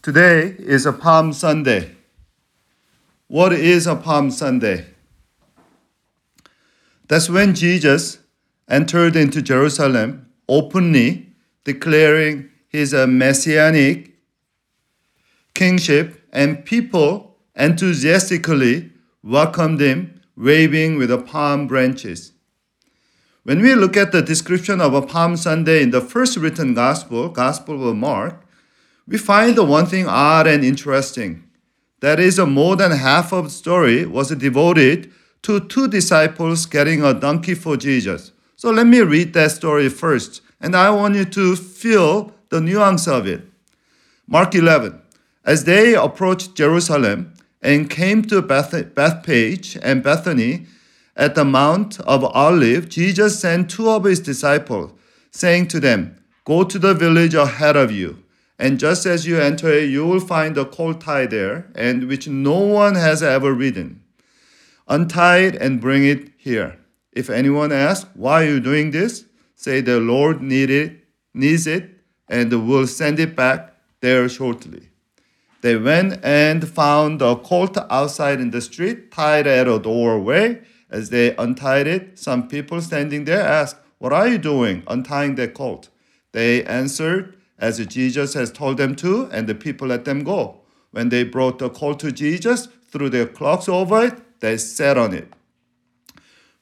Today is a Palm Sunday. What is a Palm Sunday? That's when Jesus entered into Jerusalem openly, declaring his uh, messianic kingship, and people enthusiastically welcomed him, waving with the palm branches. When we look at the description of a Palm Sunday in the first written gospel, Gospel of Mark, we find the one thing odd and interesting. That is, more than half of the story was devoted to two disciples getting a donkey for Jesus. So let me read that story first, and I want you to feel the nuance of it. Mark 11. As they approached Jerusalem and came to Beth- Bethphage and Bethany at the Mount of Olives, Jesus sent two of his disciples, saying to them, Go to the village ahead of you and just as you enter it, you will find a colt tied there, and which no one has ever ridden. Untie it and bring it here. If anyone asks, Why are you doing this? say the Lord need it, needs it, and will send it back there shortly. They went and found a colt outside in the street, tied at a doorway. As they untied it, some people standing there asked, What are you doing untying the colt? They answered, as Jesus has told them to, and the people let them go. When they brought the colt to Jesus, threw their cloaks over it, they sat on it.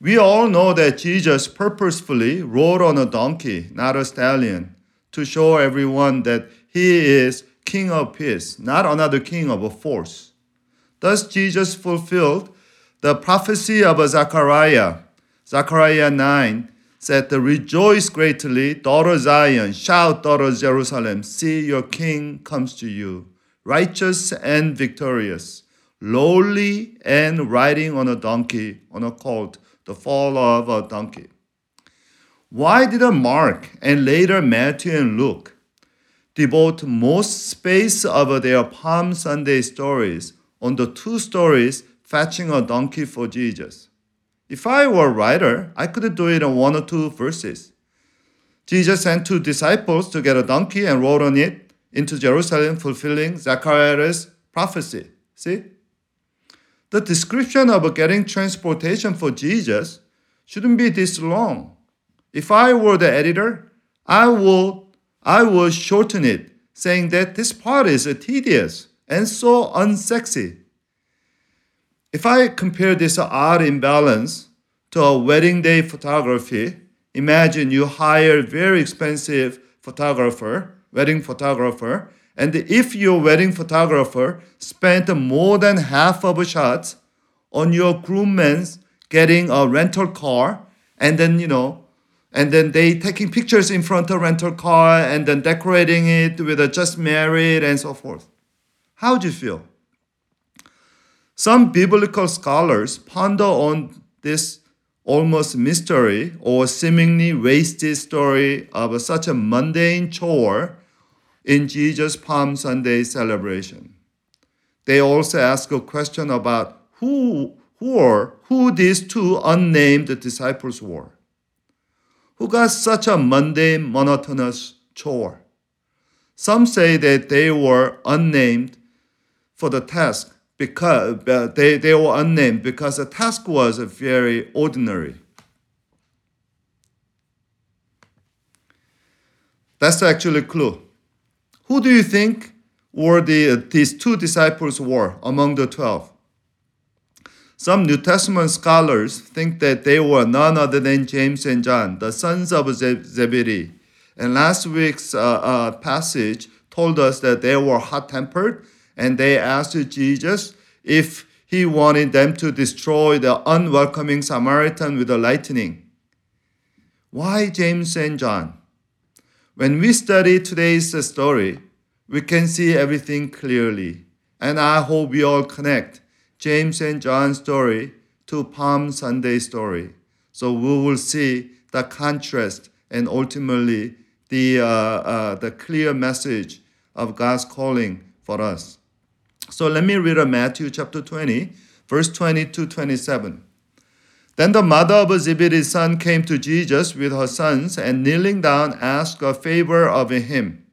We all know that Jesus purposefully rode on a donkey, not a stallion, to show everyone that he is king of peace, not another king of a force. Thus, Jesus fulfilled the prophecy of Zechariah, Zechariah 9, said, Rejoice greatly, daughter Zion, shout, daughter Jerusalem, see your king comes to you, righteous and victorious, lowly and riding on a donkey, on a colt, the fall of a donkey. Why did Mark and later Matthew and Luke devote most space of their Palm Sunday stories on the two stories fetching a donkey for Jesus? If I were a writer, I could do it in one or two verses. Jesus sent two disciples to get a donkey and rode on it into Jerusalem, fulfilling Zechariah's prophecy. See? The description of getting transportation for Jesus shouldn't be this long. If I were the editor, I will I would shorten it, saying that this part is tedious and so unsexy. If I compare this odd imbalance to a wedding day photography, imagine you hire a very expensive photographer, wedding photographer, and if your wedding photographer spent more than half of a shot on your groomman's getting a rental car, and then you know, and then they taking pictures in front of rental car and then decorating it with a just married and so forth. How do you feel? Some biblical scholars ponder on this almost mystery or seemingly wasted story of such a mundane chore in Jesus' Palm Sunday celebration. They also ask a question about who, who or who these two unnamed disciples were. Who got such a mundane, monotonous chore? Some say that they were unnamed for the task because uh, they, they were unnamed because the task was very ordinary. That's actually a clue. Who do you think were the, these two disciples were among the twelve? Some New Testament scholars think that they were none other than James and John, the sons of Zebedee. And last week's uh, uh, passage told us that they were hot tempered and they asked Jesus if he wanted them to destroy the unwelcoming Samaritan with the lightning. Why James and John? When we study today's story, we can see everything clearly. And I hope we all connect James and John's story to Palm Sunday story. So we will see the contrast and ultimately the, uh, uh, the clear message of God's calling for us. So let me read Matthew chapter 20, verse 20 to 27. Then the mother of Zebedee's son came to Jesus with her sons and kneeling down asked a favor of him.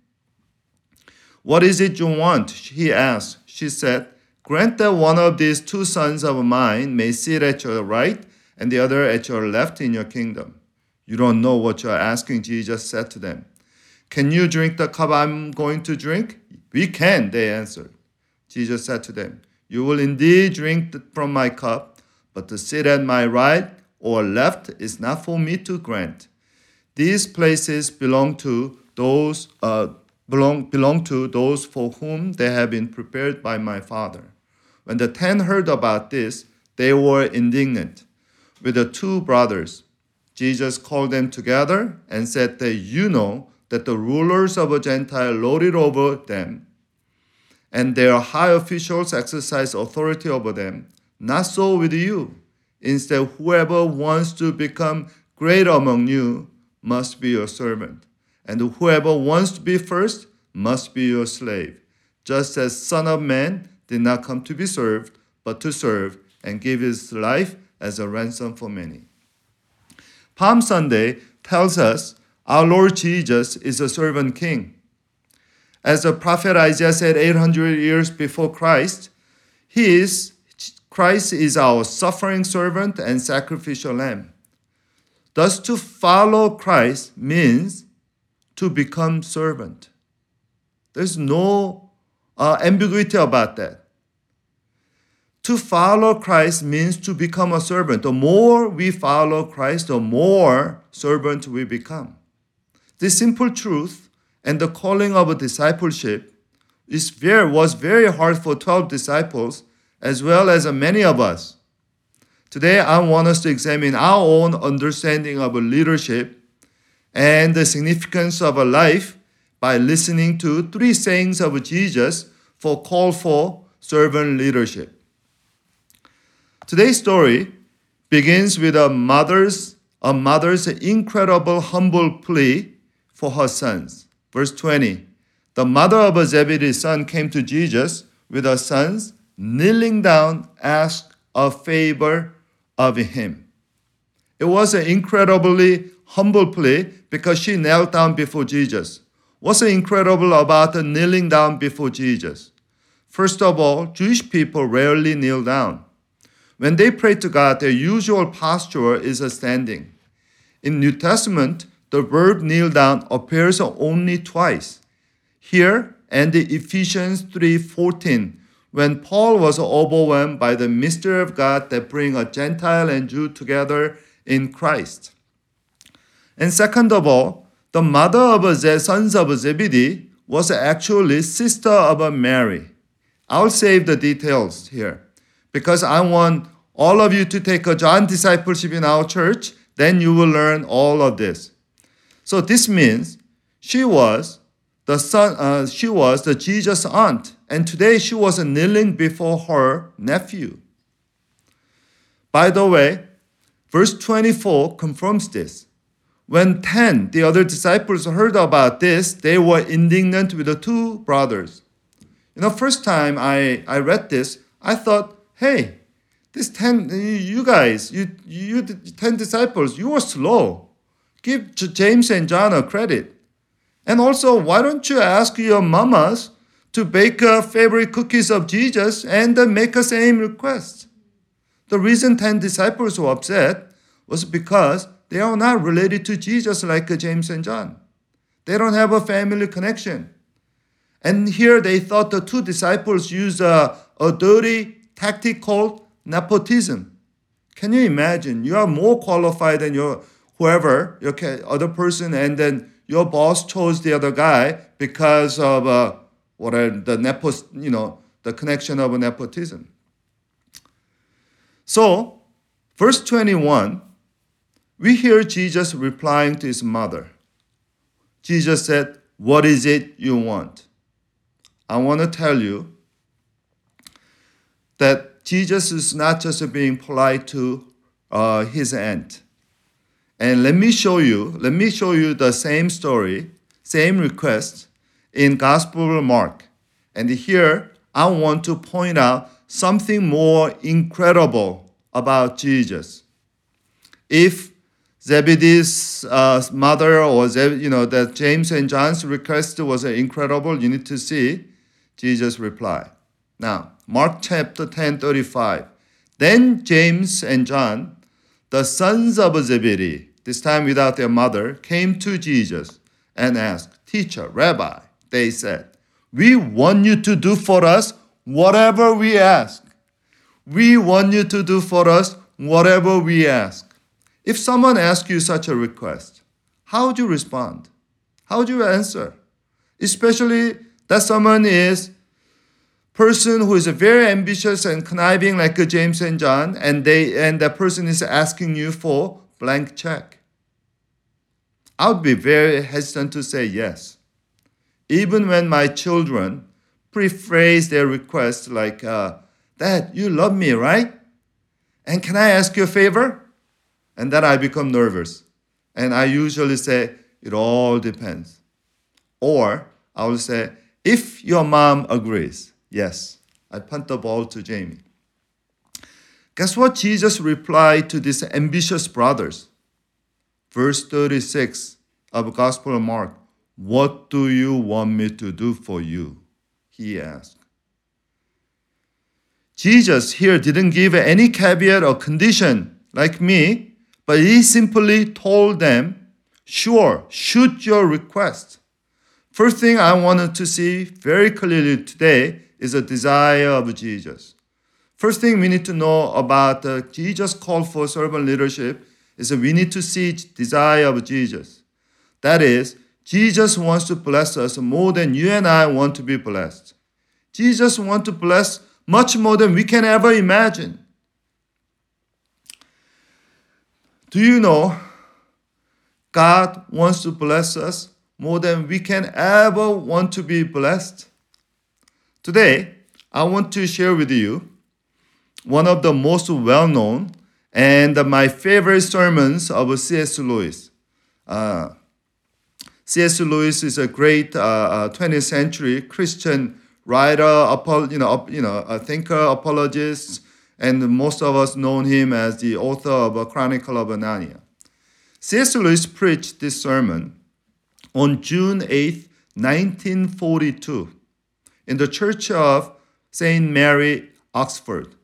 What is it you want? He asked. She said, Grant that one of these two sons of mine may sit at your right and the other at your left in your kingdom. You don't know what you're asking, Jesus said to them. Can you drink the cup I'm going to drink? We can, they answered. Jesus said to them, You will indeed drink from my cup, but to sit at my right or left is not for me to grant. These places belong to those uh, belong, belong to those for whom they have been prepared by my Father. When the ten heard about this, they were indignant with the two brothers. Jesus called them together and said that you know that the rulers of a Gentile lord it over them, and their high officials exercise authority over them. Not so with you. Instead, whoever wants to become great among you must be your servant, and whoever wants to be first must be your slave, just as Son of Man did not come to be served, but to serve and give his life as a ransom for many. Palm Sunday tells us our Lord Jesus is a servant king. As the prophet Isaiah said 800 years before Christ, he is Christ is our suffering servant and sacrificial lamb. Thus to follow Christ means to become servant. There's no uh, ambiguity about that. To follow Christ means to become a servant. The more we follow Christ, the more servant we become. This simple truth and the calling of a discipleship is very, was very hard for 12 disciples as well as many of us. Today, I want us to examine our own understanding of leadership and the significance of a life by listening to three sayings of Jesus for call for servant leadership. Today's story begins with a mother's a mother's incredible humble plea for her sons. Verse 20. The mother of Zebedee's son came to Jesus with her sons, kneeling down, asked a favor of him. It was an incredibly humble plea because she knelt down before Jesus. What's incredible about the kneeling down before Jesus? First of all, Jewish people rarely kneel down. When they pray to God, their usual posture is a standing. In New Testament, the verb kneel down appears only twice. Here and Ephesians 3:14, when Paul was overwhelmed by the mystery of God that bring a Gentile and Jew together in Christ. And second of all, the mother of the sons of Zebedee was actually sister of Mary. I'll save the details here because I want all of you to take a John discipleship in our church, then you will learn all of this. So this means she was the son, uh, she was the Jesus aunt, and today she was kneeling before her nephew. By the way, verse 24 confirms this. When 10, the other disciples, heard about this, they were indignant with the two brothers. You know, first time I, I read this, I thought, hey, this ten, you guys, you, you ten disciples, you were slow. Give James and John a credit. And also, why don't you ask your mamas to bake a favorite cookies of Jesus and uh, make a same request? The reason ten disciples were upset was because they are not related to Jesus like uh, James and John. They don't have a family connection. And here they thought the two disciples used a, a dirty tactic called nepotism. Can you imagine? You are more qualified than your whoever, your other person, and then your boss chose the other guy because of uh, what are the nepos, you know, the connection of nepotism. So, verse 21, we hear Jesus replying to his mother. Jesus said, What is it you want? I want to tell you that Jesus is not just being polite to uh, his aunt. And let me show you, let me show you the same story, same request in Gospel of Mark. And here I want to point out something more incredible about Jesus. If Zebedee's uh, mother or you know that James and John's request was incredible. You need to see Jesus' reply. Now, Mark chapter 10, 35. Then James and John, the sons of Zebedee, this time without their mother, came to Jesus and asked, Teacher, Rabbi, they said, we want you to do for us whatever we ask. We want you to do for us whatever we ask. If someone asks you such a request, how would you respond? How would you answer? Especially that someone is person who is very ambitious and conniving like James and John, and they and that person is asking you for blank check. I would be very hesitant to say yes. Even when my children prephrase their request like, uh, Dad, you love me, right? And can I ask you a favor? And then I become nervous. And I usually say, it all depends. Or I will say, if your mom agrees, yes. I punt the ball to Jamie. Guess what Jesus replied to these ambitious brothers? Verse 36 of the Gospel of Mark. What do you want me to do for you? He asked. Jesus here didn't give any caveat or condition like me but he simply told them, Sure, shoot your request. First thing I wanted to see very clearly today is a desire of Jesus. First thing we need to know about uh, Jesus' call for servant leadership is that we need to see desire of Jesus. That is, Jesus wants to bless us more than you and I want to be blessed. Jesus wants to bless much more than we can ever imagine. Do you know God wants to bless us more than we can ever want to be blessed? Today, I want to share with you one of the most well known and my favorite sermons of C.S. Lewis. Uh, C.S. Lewis is a great uh, 20th uh, century Christian writer, you know, you know, a thinker, apologist, and most of us know him as the author of a Chronicle of Narnia. C.S. Lewis preached this sermon on June 8, 1942, in the Church of St. Mary, Oxford.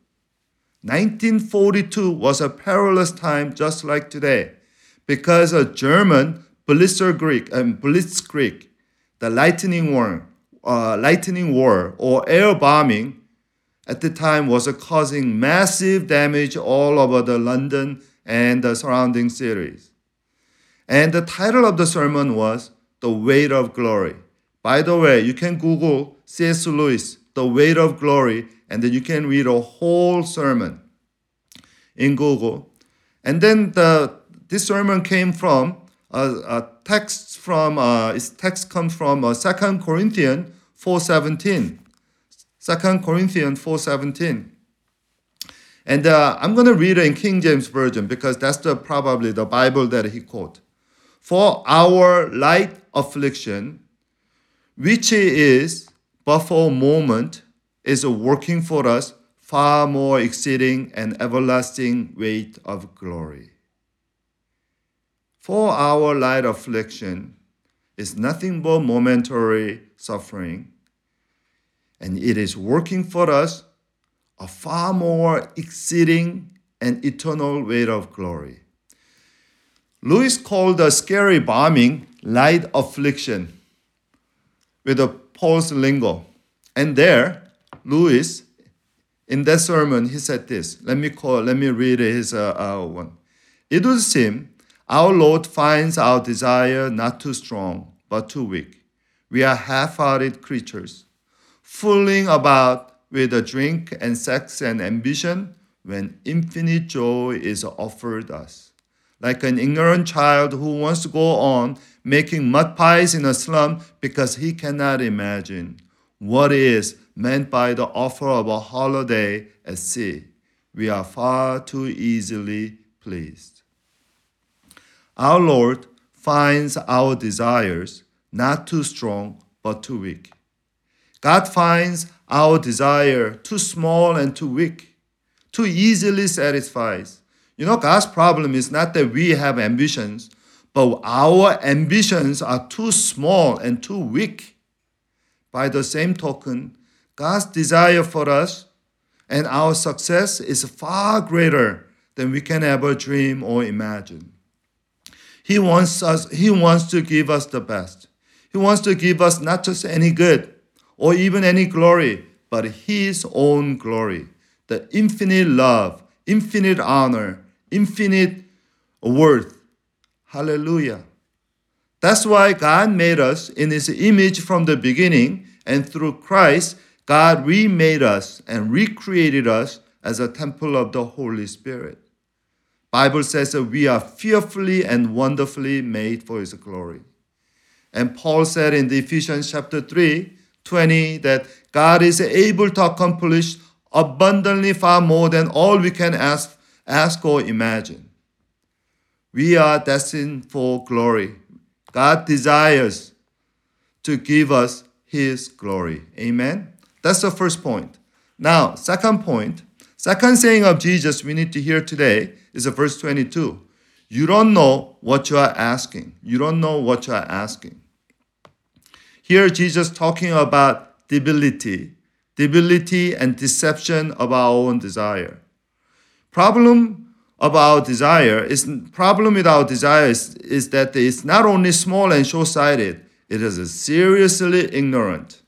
1942 was a perilous time just like today because a German Blitzkrieg, and Blitzkrieg the lightning war, uh, lightning war or air bombing at the time was causing massive damage all over the London and the surrounding cities. And the title of the sermon was The Weight of Glory. By the way, you can Google C.S. Lewis, The Weight of Glory, and then you can read a whole sermon in Google. And then the, this sermon came from a, a text from uh, its text comes from uh, 2 Corinthians 4:17. 2 Corinthians 4.17. And uh, I'm going to read it in King James Version because that's the, probably the Bible that he quote. For our light affliction, which is a moment, is working for us far more exceeding and everlasting weight of glory. For our light affliction is nothing but momentary suffering and it is working for us a far more exceeding and eternal weight of glory. Lewis called the scary bombing light affliction with a Paul's lingo. And there, Lewis, in that sermon, he said this. Let me call, let me read his uh, uh, one. It would seem our Lord finds our desire not too strong, but too weak. We are half-hearted creatures fooling about with a drink and sex and ambition when infinite joy is offered us. Like an ignorant child who wants to go on making mud pies in a slum because he cannot imagine what is meant by the offer of a holiday at sea. We are far too easily pleased. Our Lord finds our desires not too strong but too weak. God finds our desire too small and too weak, too easily satisfies. You know, God's problem is not that we have ambitions, but our ambitions are too small and too weak. By the same token, God's desire for us and our success is far greater than we can ever dream or imagine. He wants us he wants to give us the best. He wants to give us not just any good or even any glory, but his own glory, the infinite love, infinite honor, infinite worth. Hallelujah. That's why God made us in his image from the beginning, and through Christ, God remade us and recreated us as a temple of the Holy Spirit. Bible says that we are fearfully and wonderfully made for his glory. And Paul said in the Ephesians chapter 3, 20 that God is able to accomplish abundantly far more than all we can ask, ask or imagine. We are destined for glory. God desires to give us his glory. Amen. That's the first point. Now, second point, second saying of Jesus we need to hear today is verse 22. You don't know what you are asking. You don't know what you are asking. Here, Jesus talking about debility, debility and deception of our own desire. Problem of our desire is problem with our desire is, is that it's not only small and short-sighted, it is seriously ignorant,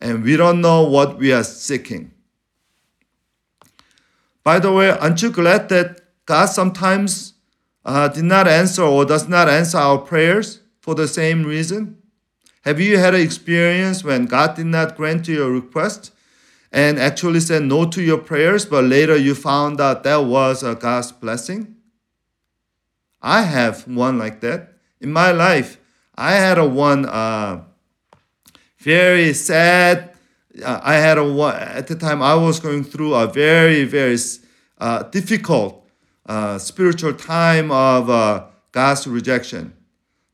and we don't know what we are seeking. By the way, aren't you glad that God sometimes uh, did not answer or does not answer our prayers for the same reason? Have you had an experience when God did not grant you your request and actually said no to your prayers, but later you found out that was a God's blessing? I have one like that. In my life, I had a one uh, very sad. Uh, I had a one at the time I was going through a very very uh, difficult uh, spiritual time of uh, God's rejection.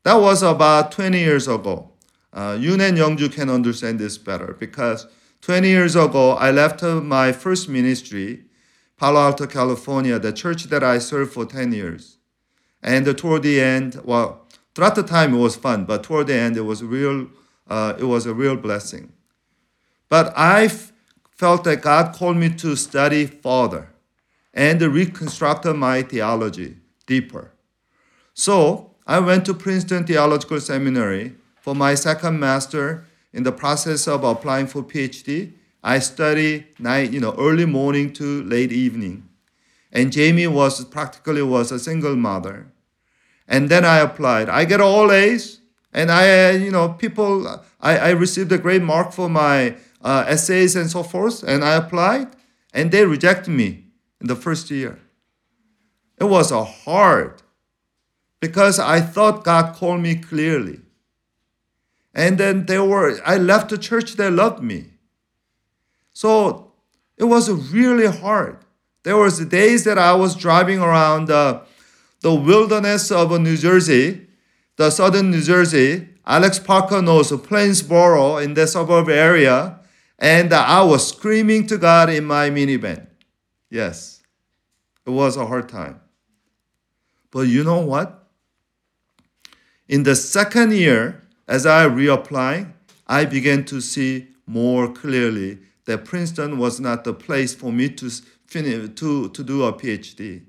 That was about 20 years ago. Uh, and Youngju can understand this better because 20 years ago, I left my first ministry, Palo Alto, California, the church that I served for 10 years. And toward the end, well, throughout the time it was fun, but toward the end it was real. Uh, it was a real blessing. But I felt that God called me to study further and reconstruct my theology deeper. So I went to Princeton Theological Seminary for my second master. In the process of applying for PhD, I study night, you know, early morning to late evening. And Jamie was practically was a single mother. And then I applied. I get all A's, and I, you know, people, I, I received a great mark for my uh, essays and so forth, and I applied, and they rejected me in the first year. It was a hard because I thought God called me clearly. And then there were, I left the church that loved me. So it was really hard. There was days that I was driving around uh, the wilderness of New Jersey, the southern New Jersey. Alex Parker knows Plainsboro in the suburb area, and I was screaming to God in my minivan. Yes. It was a hard time. But you know what? In the second year, as I reapply, I began to see more clearly that Princeton was not the place for me to finish to, to do a PhD.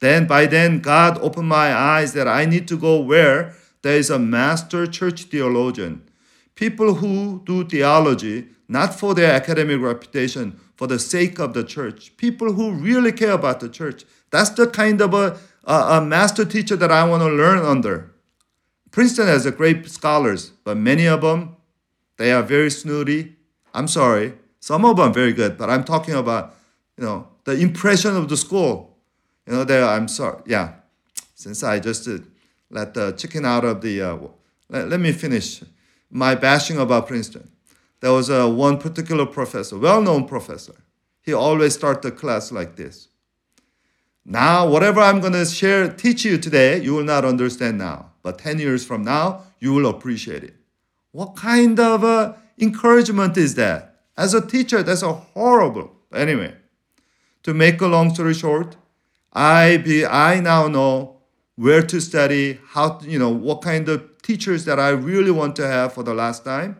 Then by then God opened my eyes that I need to go where there is a master church theologian. People who do theology not for their academic reputation, for the sake of the church. People who really care about the church. That's the kind of a, a, a master teacher that I want to learn under. Princeton has a great scholars, but many of them, they are very snooty. I'm sorry. Some of them are very good, but I'm talking about, you know, the impression of the school. You know, there, I'm sorry. Yeah. Since I just uh, let the chicken out of the, uh, let, let me finish my bashing about Princeton there was a one particular professor, well-known professor. He always start the class like this. Now, whatever I'm going to share, teach you today, you will not understand now. But 10 years from now, you will appreciate it. What kind of uh, encouragement is that? As a teacher, that's a horrible. But anyway, to make a long story short, I be I now know where to study, how to, you know what kind of teachers that I really want to have for the last time.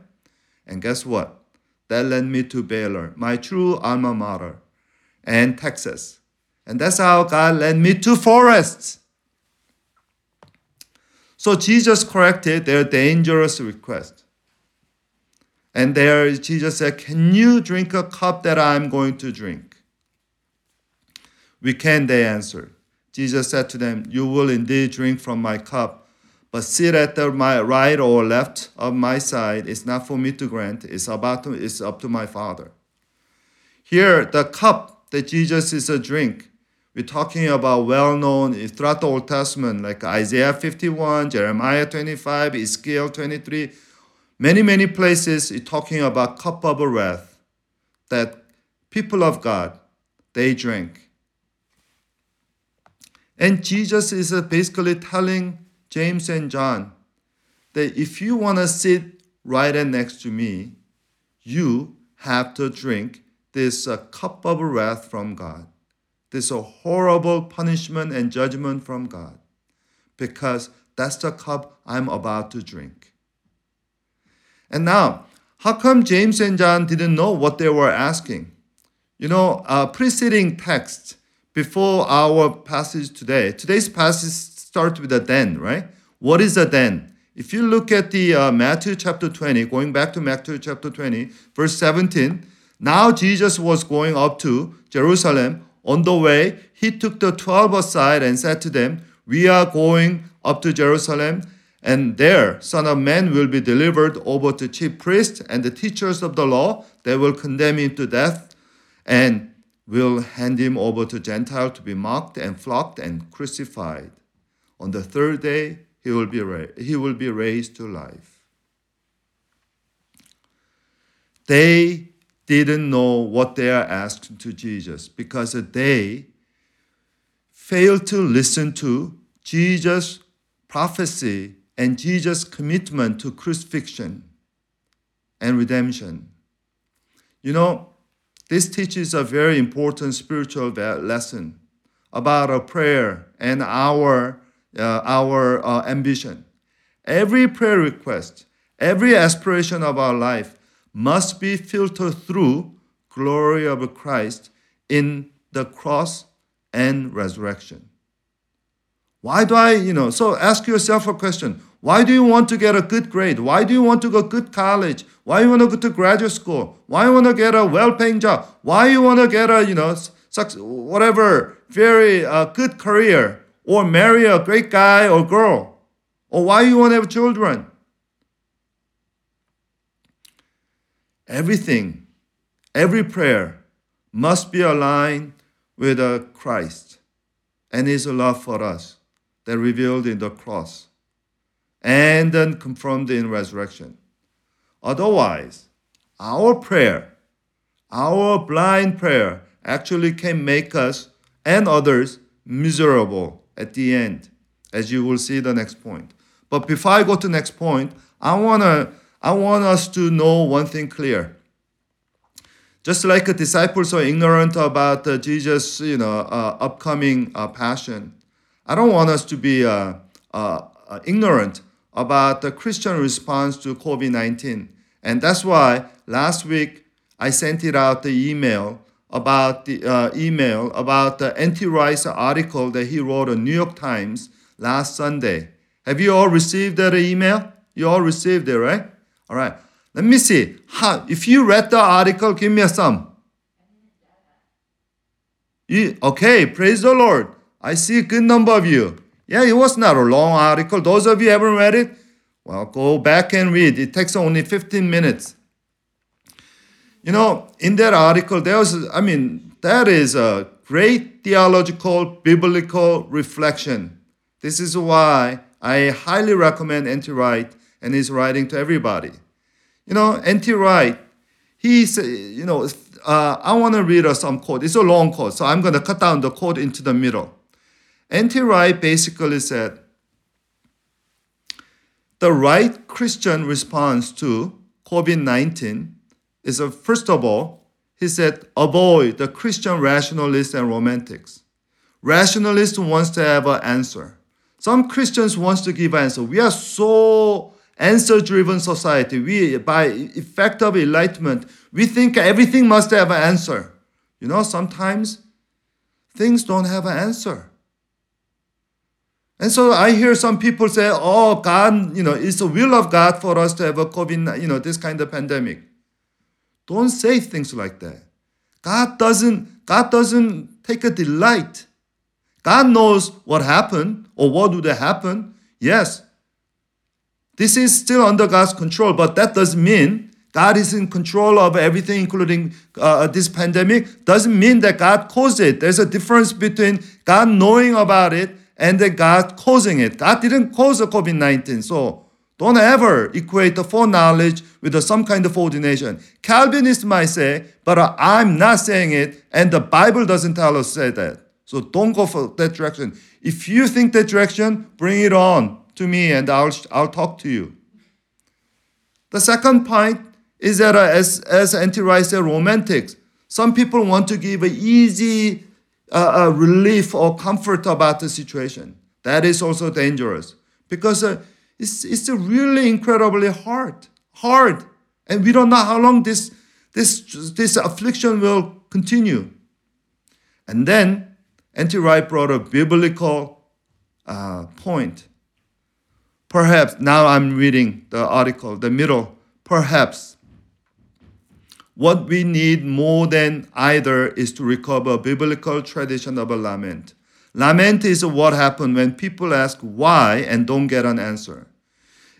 And guess what? That led me to Baylor, my true alma mater, and Texas. And that's how God led me to forests. So Jesus corrected their dangerous request. And there Jesus said, Can you drink a cup that I'm going to drink? We can, they answered. Jesus said to them, You will indeed drink from my cup, but sit at the my right or left of my side is not for me to grant, it's about to, it's up to my Father. Here, the cup that Jesus is a drink we're talking about well known throughout the Old Testament, like Isaiah 51, Jeremiah 25, Ezekiel 23. Many, many places it's talking about cup of wrath that people of God they drink. And Jesus is basically telling James and John that if you want to sit right next to me, you have to drink this uh, cup of wrath from God this a horrible punishment and judgment from God because that's the cup I'm about to drink. And now, how come James and John didn't know what they were asking? You know, uh, preceding text before our passage today, today's passage starts with a then, right? What is a then? If you look at the uh, Matthew chapter 20, going back to Matthew chapter 20, verse 17, now Jesus was going up to Jerusalem on the way, he took the twelve aside and said to them, We are going up to Jerusalem, and there Son of Man will be delivered over to chief priests and the teachers of the law. They will condemn him to death and will hand him over to Gentiles to be mocked and flogged and crucified. On the third day, he will be, ra- he will be raised to life. They didn't know what they are asking to Jesus because they failed to listen to Jesus' prophecy and Jesus' commitment to crucifixion and redemption. You know, this teaches a very important spiritual lesson about a prayer and our, uh, our uh, ambition. Every prayer request, every aspiration of our life must be filtered through glory of Christ in the cross and resurrection. Why do I, you know, so ask yourself a question. Why do you want to get a good grade? Why do you want to go to good college? Why you want to go to graduate school? Why you want to get a well-paying job? Why you want to get a, you know, whatever very uh, good career or marry a great guy or girl? Or why you want to have children? Everything, every prayer must be aligned with Christ and his love for us that revealed in the cross and then confirmed in resurrection. Otherwise, our prayer, our blind prayer, actually can make us and others miserable at the end, as you will see the next point. But before I go to next point, I want to I want us to know one thing clear. Just like the disciples are ignorant about uh, Jesus' you know, uh, upcoming uh, passion, I don't want us to be uh, uh, uh, ignorant about the Christian response to COVID 19. And that's why last week I sent it out the email about the email about the N.T. Wright's article that he wrote in New York Times last Sunday. Have you all received that email? You all received it, right? All right. Let me see. How, if you read the article, give me a sum. You, okay, praise the Lord. I see a good number of you. Yeah, it was not a long article. Those of you haven't read it, well, go back and read. It takes only 15 minutes. You know, in that article, there was, I mean, that is a great theological, biblical reflection. This is why I highly recommend N.T. Wright and he's writing to everybody. You know, N.T. Wright, he said, you know, uh, I want to read us some quote. It's a long quote, so I'm going to cut down the quote into the middle. N.T. Wright basically said, the right Christian response to COVID 19 is, a, first of all, he said, avoid the Christian rationalists and romantics. Rationalist wants to have an answer. Some Christians wants to give answer. We are so answer-driven society. We, by effect of enlightenment, we think everything must have an answer. You know, sometimes things don't have an answer. And so I hear some people say, "Oh, God, you know, it's the will of God for us to have a COVID, you know, this kind of pandemic." Don't say things like that. God doesn't. God doesn't take a delight. God knows what happened or what would happen. Yes, this is still under God's control, but that doesn't mean God is in control of everything, including uh, this pandemic. Doesn't mean that God caused it. There's a difference between God knowing about it and then God causing it. God didn't cause the COVID 19. So don't ever equate the foreknowledge with some kind of ordination. Calvinists might say, but I'm not saying it, and the Bible doesn't tell us say that. So don't go for that direction. If you think that direction, bring it on to me and I'll, I'll talk to you. The second point is that uh, as, as anti-Christ romantics, some people want to give an easy uh, uh, relief or comfort about the situation. That is also dangerous because uh, it's, it's really incredibly hard, hard. And we don't know how long this, this, this affliction will continue. And then N.T. Wright brought a biblical uh, point Perhaps, now I'm reading the article, the middle. Perhaps what we need more than either is to recover biblical tradition of a lament. Lament is what happens when people ask why and don't get an answer.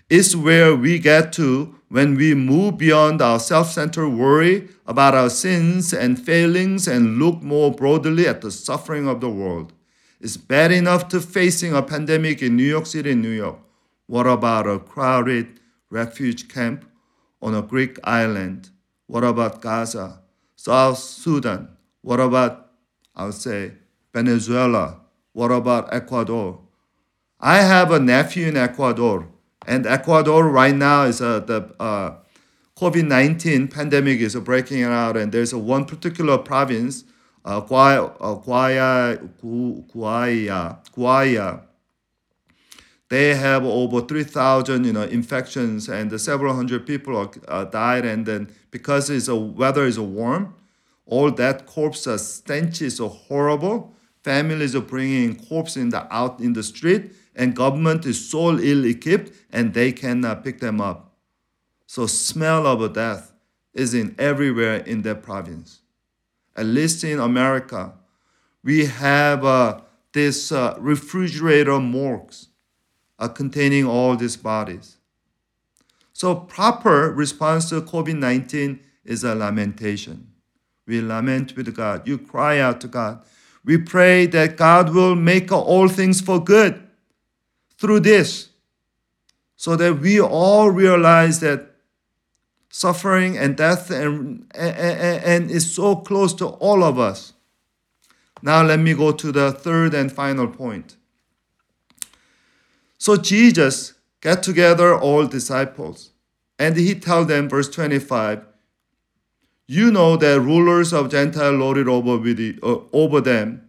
It's where we get to when we move beyond our self centered worry about our sins and failings and look more broadly at the suffering of the world. It's bad enough to facing a pandemic in New York City, New York. What about a crowded refuge camp on a Greek island? What about Gaza, South Sudan? What about, I'll say, Venezuela? What about Ecuador? I have a nephew in Ecuador, and Ecuador right now is uh, the uh, COVID 19 pandemic is breaking out, and there's one particular province, uh, Guaya, uh, Guaya, Guaya, Guaya, they have over 3,000 you know infections and several hundred people are, uh, died. And then because it's a weather is warm all that corpse uh, stench is horrible. Families are bringing corpse in the out in the street and government is so ill equipped and they cannot pick them up. So smell of death is in everywhere in that province. At least in america we have uh, this uh, refrigerator morgues uh, containing all these bodies. So, proper response to COVID 19 is a lamentation. We lament with God. You cry out to God. We pray that God will make all things for good through this, so that we all realize that suffering and death and, and, and is so close to all of us. Now, let me go to the third and final point. So Jesus got together all disciples, and he told them, verse 25, You know that rulers of Gentile lord it over, the, uh, over them,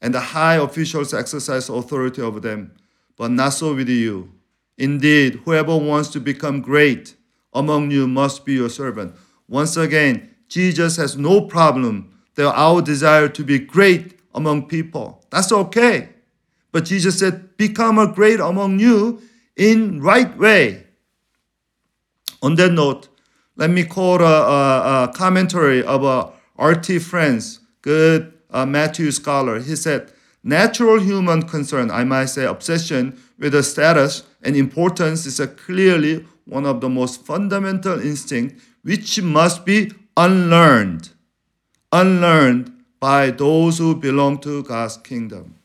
and the high officials exercise authority over them, but not so with you. Indeed, whoever wants to become great among you must be your servant. Once again, Jesus has no problem that our desire to be great among people. That's okay. But Jesus said, Become a great among you in right way. On that note, let me quote a, a, a commentary of a R.T. France, good uh, Matthew scholar. He said, Natural human concern, I might say obsession with the status and importance is clearly one of the most fundamental instincts which must be unlearned. Unlearned by those who belong to God's kingdom.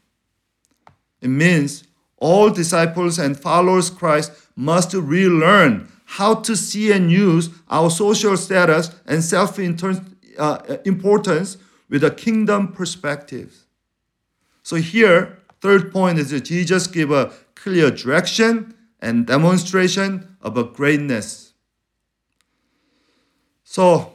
It means all disciples and followers Christ must relearn how to see and use our social status and self uh, importance with a kingdom perspective. So here, third point is that Jesus gave a clear direction and demonstration of a greatness. So,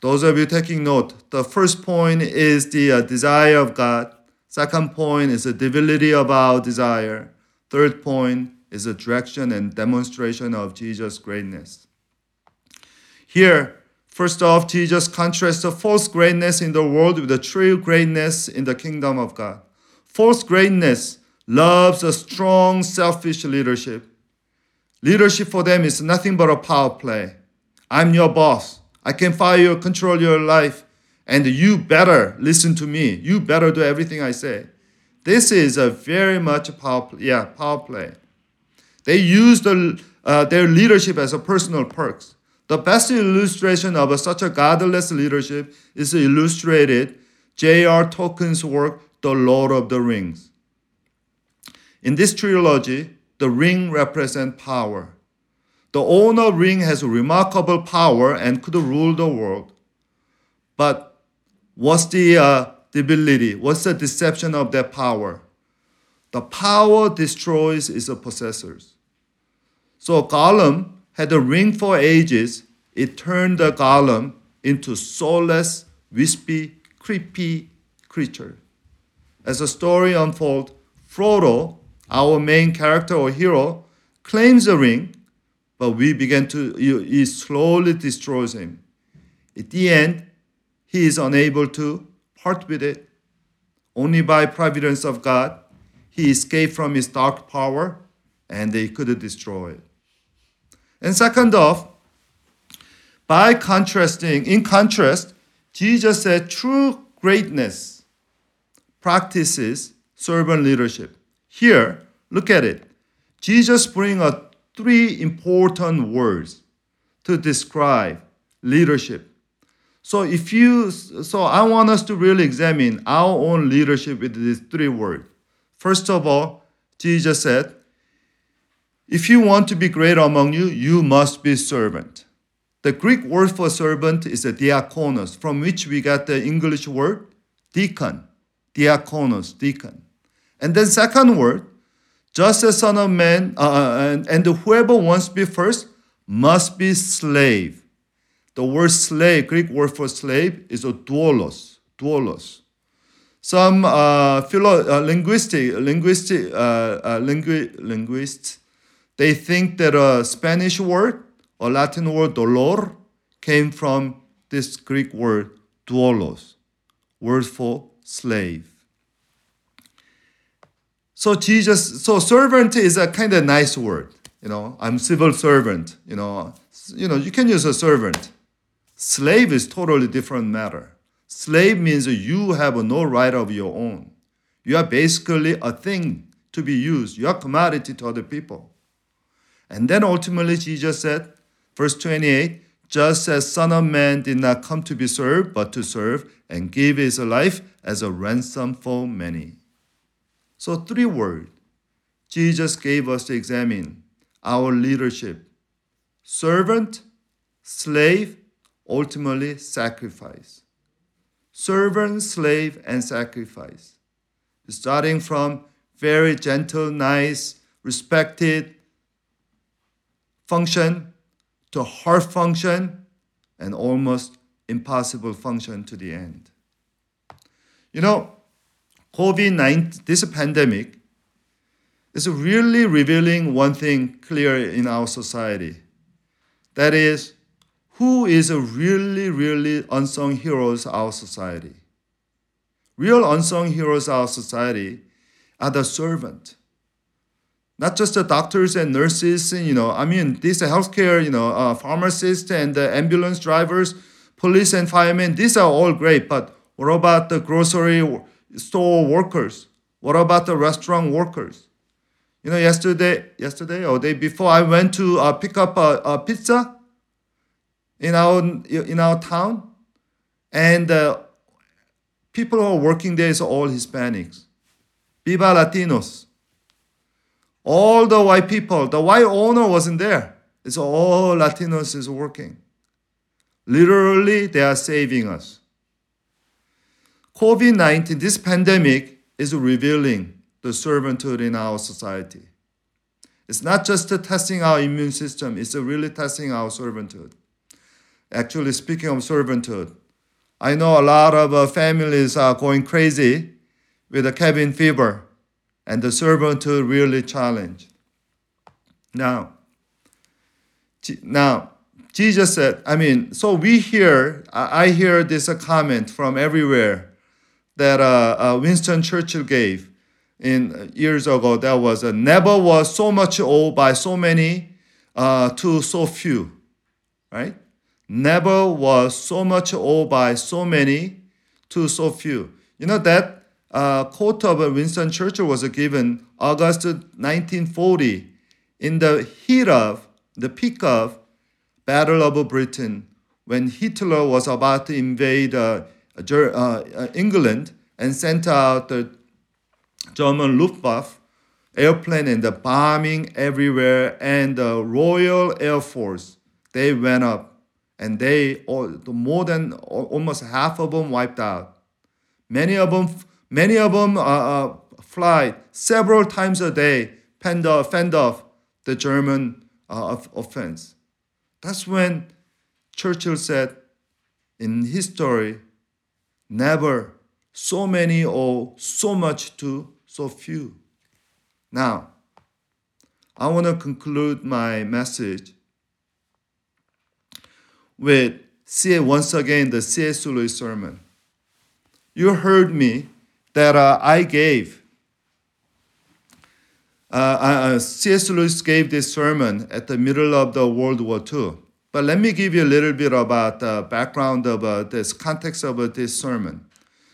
those of you taking note, the first point is the uh, desire of God Second point is the divinity of our desire. Third point is the direction and demonstration of Jesus' greatness. Here, first off, Jesus contrasts the false greatness in the world with the true greatness in the kingdom of God. False greatness loves a strong, selfish leadership. Leadership for them is nothing but a power play. I'm your boss. I can fire you, control your life, and you better listen to me. You better do everything I say. This is a very much power, play. yeah, power play. They use the, uh, their leadership as a personal perks. The best illustration of such a godless leadership is illustrated J.R. Tolkien's work, The Lord of the Rings. In this trilogy, the ring represents power. The owner ring has remarkable power and could rule the world. But what's the uh, debility? What's the deception of that power? The power destroys its possessors. So Gollum had a ring for ages. It turned the Gollum into soulless, wispy, creepy creature. As the story unfolds, Frodo our main character or hero claims the ring, but we begin to, he slowly destroys him. At the end, he is unable to part with it. Only by providence of God, he escaped from his dark power and they could destroy it. And second off, by contrasting, in contrast, Jesus said true greatness practices servant leadership. Here, look at it. Jesus brings a three important words to describe leadership. So if you so I want us to really examine our own leadership with these three words. First of all, Jesus said, if you want to be great among you, you must be servant. The Greek word for servant is a diakonos, from which we got the English word deacon. Diakonos, deacon. And then second word, just as son of man, uh, uh, and, and whoever wants to be first must be slave. The word slave, Greek word for slave, is a doulos, doulos. Some uh, philo- uh, linguistic, linguistic, uh, uh, lingu- linguists, they think that a Spanish word or Latin word dolor came from this Greek word doulos, word for slave. So Jesus, so servant is a kind of nice word. You know, I'm civil servant. You know, you know, you can use a servant. Slave is totally different matter. Slave means you have no right of your own. You are basically a thing to be used. You are commodity to other people. And then ultimately Jesus said, verse 28, just as Son of Man did not come to be served, but to serve and give his life as a ransom for many. So, three words Jesus gave us to examine our leadership servant, slave, ultimately sacrifice. Servant, slave, and sacrifice. Starting from very gentle, nice, respected function to hard function and almost impossible function to the end. You know, COVID 19, this pandemic, is really revealing one thing clear in our society. That is, who is a really, really unsung heroes of our society? Real unsung heroes of our society are the servant. Not just the doctors and nurses, you know, I mean, these healthcare, you know, uh, pharmacists and the ambulance drivers, police and firemen, these are all great, but what about the grocery store workers? What about the restaurant workers? You know, yesterday, yesterday or day before, I went to uh, pick up a, a, pizza in our in our town, and uh, people who are working there is all Hispanics, Viva Latinos. All the white people, the white owner wasn't there. It's all Latinos is working. Literally, they are saving us. COVID 19, this pandemic, is revealing the servanthood in our society. It's not just testing our immune system, it's really testing our servanthood. Actually, speaking of servanthood, I know a lot of uh, families are going crazy with a cabin fever, and the servant really challenged. Now, now Jesus said, I mean, so we hear, I hear this comment from everywhere that uh, uh, Winston Churchill gave in uh, years ago. That was uh, never was so much owed by so many uh, to so few, right? Never was so much owed by so many to so few. You know that uh, quote of Winston Churchill was given August 1940 in the heat of the peak of Battle of Britain when Hitler was about to invade uh, uh, England and sent out the German Luftwaffe airplane and the bombing everywhere and the Royal Air Force they went up and they or more than almost half of them wiped out. Many of them many of them uh, uh, fly several times a day, fend off, fend off the German uh, offense. That's when Churchill said in history, never so many or so much to so few. Now, I want to conclude my message with once again the C.S. Lewis sermon. You heard me that uh, I gave. Uh, uh, C.S. Lewis gave this sermon at the middle of the World War II. But let me give you a little bit about the background of uh, this context of uh, this sermon.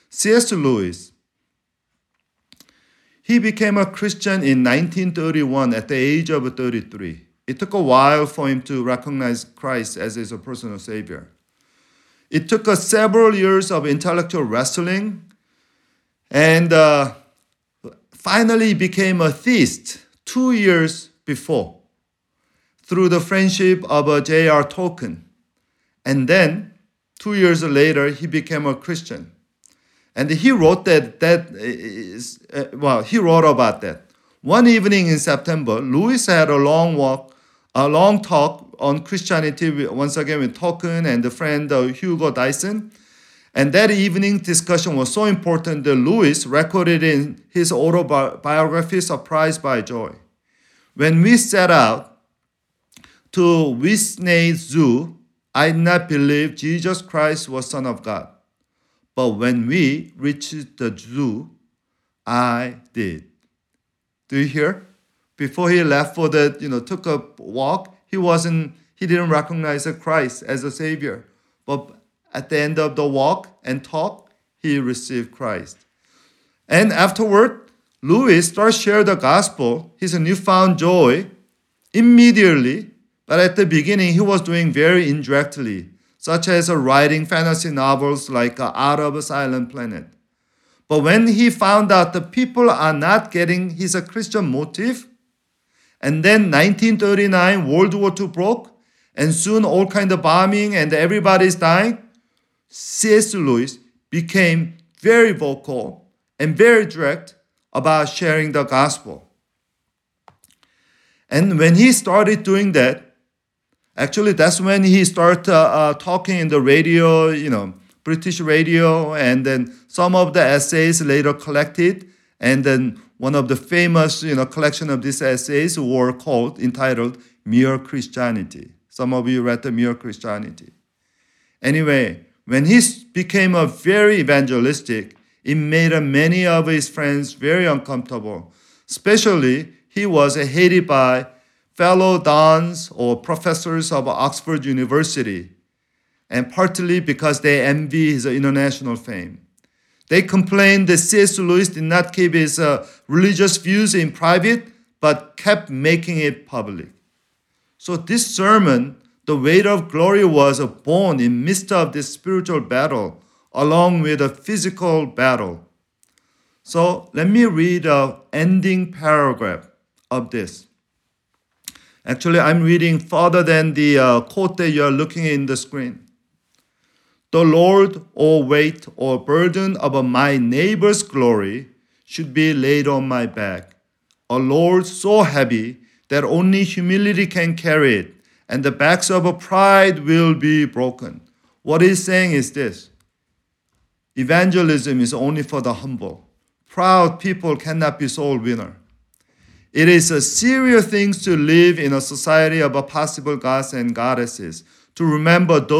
C.S. Lewis he became a Christian in 1931 at the age of 33. It took a while for him to recognize Christ as his personal savior. It took us several years of intellectual wrestling, and uh, finally became a theist two years before through the friendship of a J.R. Tolkien. And then, two years later, he became a Christian. And he wrote that, that is, uh, well, he wrote about that. One evening in September, Lewis had a long walk, a long talk on Christianity once again with Tolkien and the friend uh, Hugo Dyson. And that evening discussion was so important that Lewis recorded in his autobiography, Surprised by Joy. When we set out to Whipsnade Zoo, I did not believe Jesus Christ was Son of God. But when we reached the zoo, I did. Do you hear? Before he left for the, you know, took a walk, he wasn't, he didn't recognize Christ as a savior. But at the end of the walk and talk, he received Christ. And afterward, Lewis starts share the gospel, his newfound joy, immediately. But at the beginning, he was doing very indirectly such as writing fantasy novels like uh, Out of a Silent Planet. But when he found out the people are not getting his uh, Christian motive, and then 1939 World War II broke, and soon all kind of bombing and everybody's dying, C.S. Lewis became very vocal and very direct about sharing the gospel. And when he started doing that, Actually, that's when he started uh, uh, talking in the radio, you know, British radio, and then some of the essays later collected, and then one of the famous, you know, collection of these essays were called entitled "Mere Christianity." Some of you read the "Mere Christianity." Anyway, when he became a very evangelistic, it made many of his friends very uncomfortable. Especially, he was hated by fellow dons or professors of Oxford University, and partly because they envy his international fame. They complained that C.S. Lewis did not keep his uh, religious views in private, but kept making it public. So this sermon, the weight of glory, was born in midst of this spiritual battle, along with a physical battle. So let me read the ending paragraph of this. Actually, I'm reading further than the uh, quote that you're looking in the screen. The Lord, or weight or burden of my neighbor's glory should be laid on my back. A Lord so heavy that only humility can carry it, and the backs of a pride will be broken. What he's saying is this evangelism is only for the humble. proud people cannot be soul winner. It is a serious thing to live in a society of possible gods and goddesses. To remember the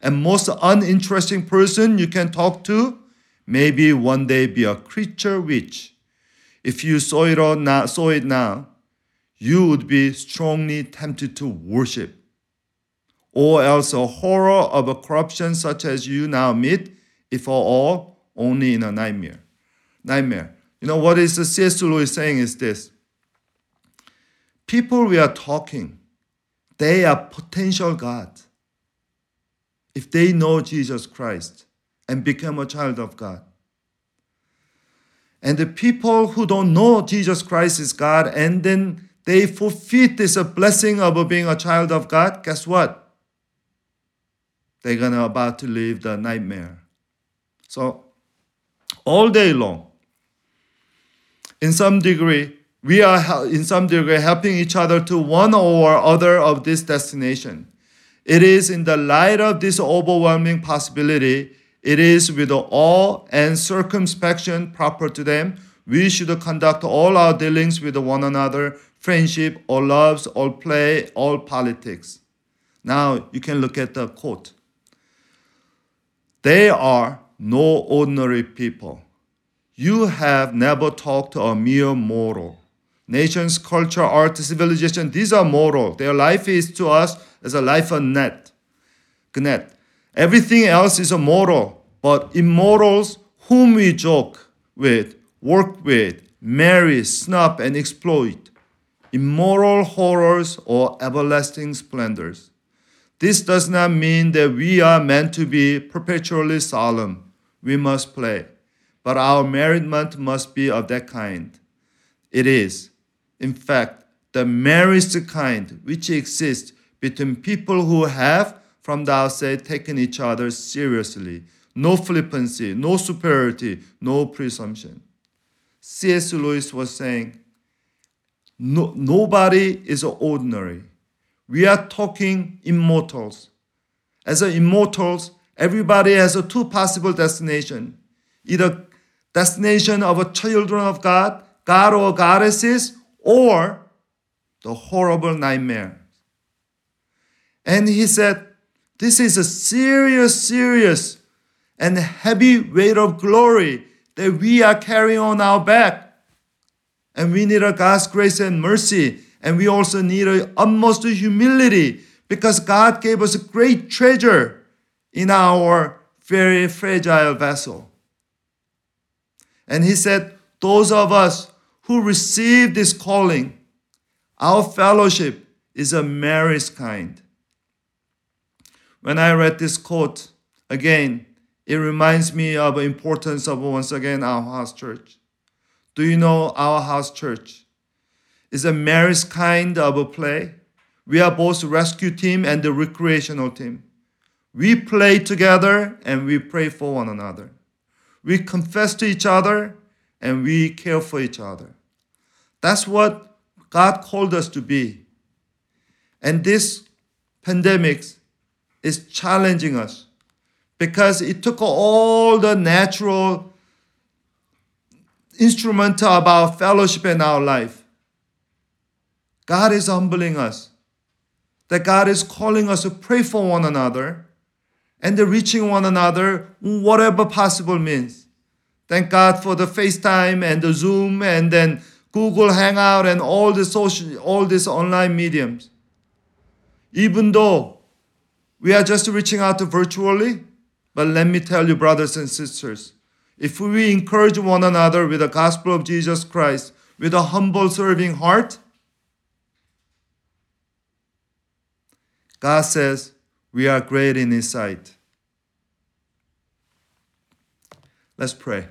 and most uninteresting person you can talk to, maybe one day be a creature which. If you saw it, now, saw it now, you would be strongly tempted to worship. Or else a horror of a corruption such as you now meet, if at all, only in a nightmare. Nightmare. You know what is C.S. Lewis saying is this. People we are talking, they are potential God. If they know Jesus Christ and become a child of God. And the people who don't know Jesus Christ is God and then they forfeit this blessing of being a child of God, guess what? They're gonna about to live the nightmare. So all day long, in some degree, we are in some degree helping each other to one or other of this destination. It is in the light of this overwhelming possibility, it is with awe and circumspection proper to them, we should conduct all our dealings with one another, friendship, all loves, all play, all politics. Now you can look at the quote. They are no ordinary people. You have never talked to a mere mortal. Nations, culture, art, civilization, these are mortal. Their life is to us as a life of net. net. Everything else is a mortal, but immortals whom we joke with, work with, marry, snub, and exploit. Immoral horrors or everlasting splendors. This does not mean that we are meant to be perpetually solemn. We must play but our merriment must be of that kind. It is, in fact, the merriest kind which exists between people who have, from the outset, taken each other seriously. No flippancy, no superiority, no presumption. C.S. Lewis was saying, no, nobody is ordinary. We are talking immortals. As immortals, everybody has a two possible destination either destination of a children of God, God or goddesses, or the horrible nightmare. And he said, This is a serious, serious, and heavy weight of glory that we are carrying on our back. And we need a God's grace and mercy. And we also need a utmost humility because God gave us a great treasure in our very fragile vessel. And he said, Those of us who receive this calling, our fellowship is a merest kind. When I read this quote again, it reminds me of the importance of once again our house church. Do you know our house church is a merest kind of a play? We are both rescue team and the recreational team. We play together and we pray for one another. We confess to each other and we care for each other. That's what God called us to be. And this pandemic is challenging us because it took all the natural instrument of our fellowship in our life. God is humbling us. That God is calling us to pray for one another and reaching one another, whatever possible means. Thank God for the FaceTime and the Zoom and then Google Hangout and all the social, all these online mediums. Even though we are just reaching out virtually, but let me tell you, brothers and sisters, if we encourage one another with the gospel of Jesus Christ, with a humble serving heart, God says we are great in His sight. Let's pray.